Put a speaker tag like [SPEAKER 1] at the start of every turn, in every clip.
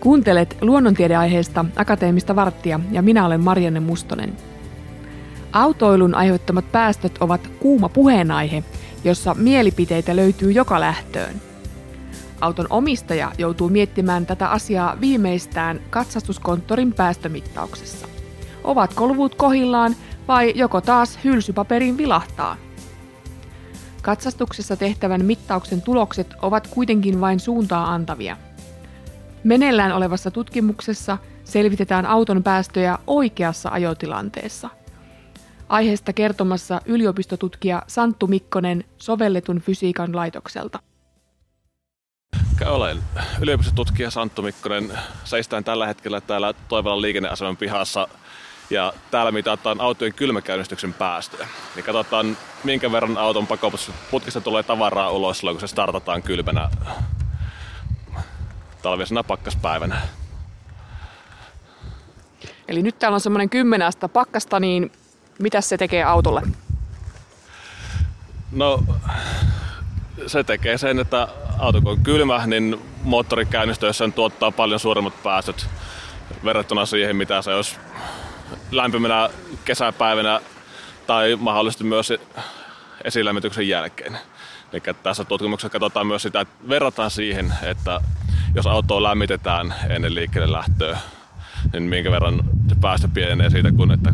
[SPEAKER 1] Kuuntelet luonnontiedeaiheesta Akateemista varttia ja minä olen Marianne Mustonen. Autoilun aiheuttamat päästöt ovat kuuma puheenaihe, jossa mielipiteitä löytyy joka lähtöön. Auton omistaja joutuu miettimään tätä asiaa viimeistään katsastuskonttorin päästömittauksessa. Ovatko luvut kohillaan vai joko taas hylsypaperin vilahtaa? Katsastuksessa tehtävän mittauksen tulokset ovat kuitenkin vain suuntaa antavia – Meneillään olevassa tutkimuksessa selvitetään auton päästöjä oikeassa ajotilanteessa. Aiheesta kertomassa yliopistotutkija Santtu Mikkonen sovelletun fysiikan laitokselta.
[SPEAKER 2] Olen yliopistotutkija Santtu Mikkonen. Seistään tällä hetkellä täällä Toivolan liikenneaseman pihassa ja täällä mitataan autojen kylmäkäynnistyksen päästöjä. Niin katsotaan, minkä verran auton pakoputkista tulee tavaraa ulos silloin, kun se startataan kylmänä talvisena pakkaspäivänä.
[SPEAKER 1] Eli nyt täällä on semmoinen 10 astetta pakkasta, niin mitä se tekee autolle?
[SPEAKER 2] No, se tekee sen, että auto kun on kylmä, niin moottori käynnistöissään tuottaa paljon suuremmat päästöt verrattuna siihen, mitä se olisi lämpimänä kesäpäivänä tai mahdollisesti myös esilämmityksen jälkeen. Eli tässä tutkimuksessa katsotaan myös sitä, että verrataan siihen, että jos autoa lämmitetään ennen liikkeelle lähtöä, niin minkä verran se päästö pienenee siitä, kun että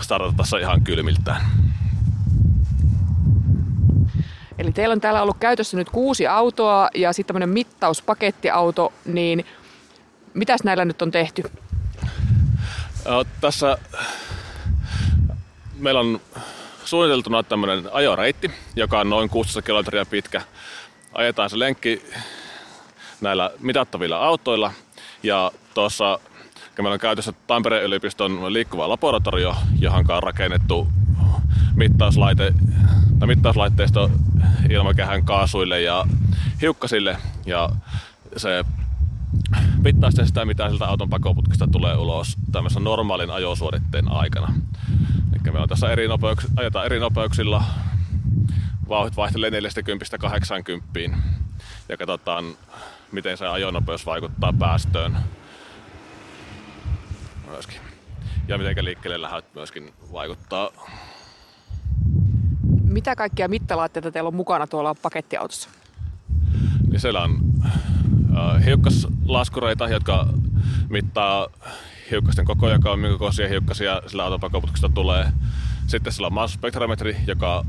[SPEAKER 2] startataan ihan kylmiltään.
[SPEAKER 1] Eli teillä on täällä ollut käytössä nyt kuusi autoa ja sitten tämmöinen mittauspakettiauto, niin mitäs näillä nyt on tehty?
[SPEAKER 2] Tässä meillä on suunniteltuna tämmöinen ajoreitti, joka on noin 600 kilometriä pitkä. Ajetaan se lenkki näillä mitattavilla autoilla. Ja tuossa meillä on käytössä Tampereen yliopiston liikkuva laboratorio, johon on rakennettu mittauslaite, tai mittauslaitteisto ilmakehän kaasuille ja hiukkasille. Ja se mittaa sitä, mitä siltä auton pakoputkista tulee ulos tämmöisen normaalin ajosuoritteen aikana. Eli meillä on tässä eri nopeuks, ajetaan eri nopeuksilla. Vauhdit vaihtelee 40-80 ja katsotaan miten se ajonopeus vaikuttaa päästöön myöskin. Ja miten liikkeelle lähdet myöskin vaikuttaa.
[SPEAKER 1] Mitä kaikkia mittalaitteita teillä on mukana tuolla pakettiautossa?
[SPEAKER 2] Niin siellä on hiukkaslaskureita, jotka mittaa hiukkasten koko, joka on minkä kokoisia hiukkasia sillä autopakoputkesta tulee. Sitten sillä on massaspektrometri, joka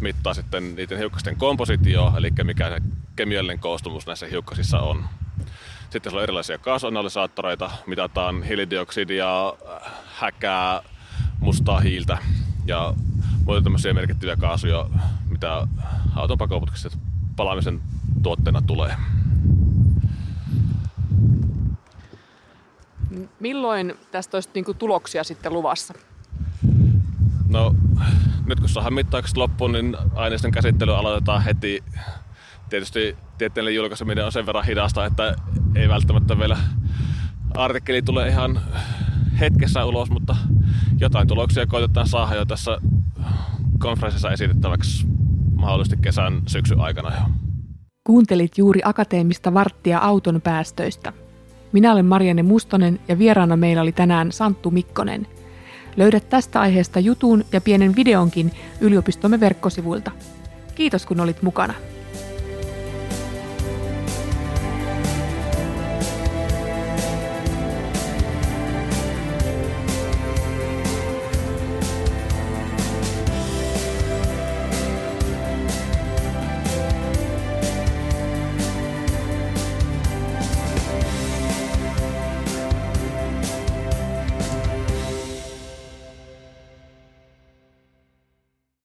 [SPEAKER 2] mittaa sitten niiden hiukkasten kompositio, eli mikä se kemiallinen koostumus näissä hiukkasissa on. Sitten siellä on erilaisia kaasuanalysaattoreita, mitataan hiilidioksidia, häkää, mustaa hiiltä ja muita tämmöisiä merkittäviä kaasuja, mitä auton pakoputkista palaamisen tuotteena tulee.
[SPEAKER 1] Milloin tästä olisi niin tuloksia sitten luvassa?
[SPEAKER 2] No, nyt kun saadaan mittaukset loppuun, niin aineiston käsittely aloitetaan heti. Tietysti tieteellinen julkaiseminen on sen verran hidasta, että ei välttämättä vielä artikkeli tule ihan hetkessä ulos, mutta jotain tuloksia koitetaan saada jo tässä konferenssissa esitettäväksi mahdollisesti kesän syksyn aikana jo.
[SPEAKER 1] Kuuntelit juuri akateemista varttia auton päästöistä. Minä olen Marianne Mustonen ja vieraana meillä oli tänään Santtu Mikkonen – Löydät tästä aiheesta jutun ja pienen videonkin yliopistomme verkkosivuilta. Kiitos kun olit mukana.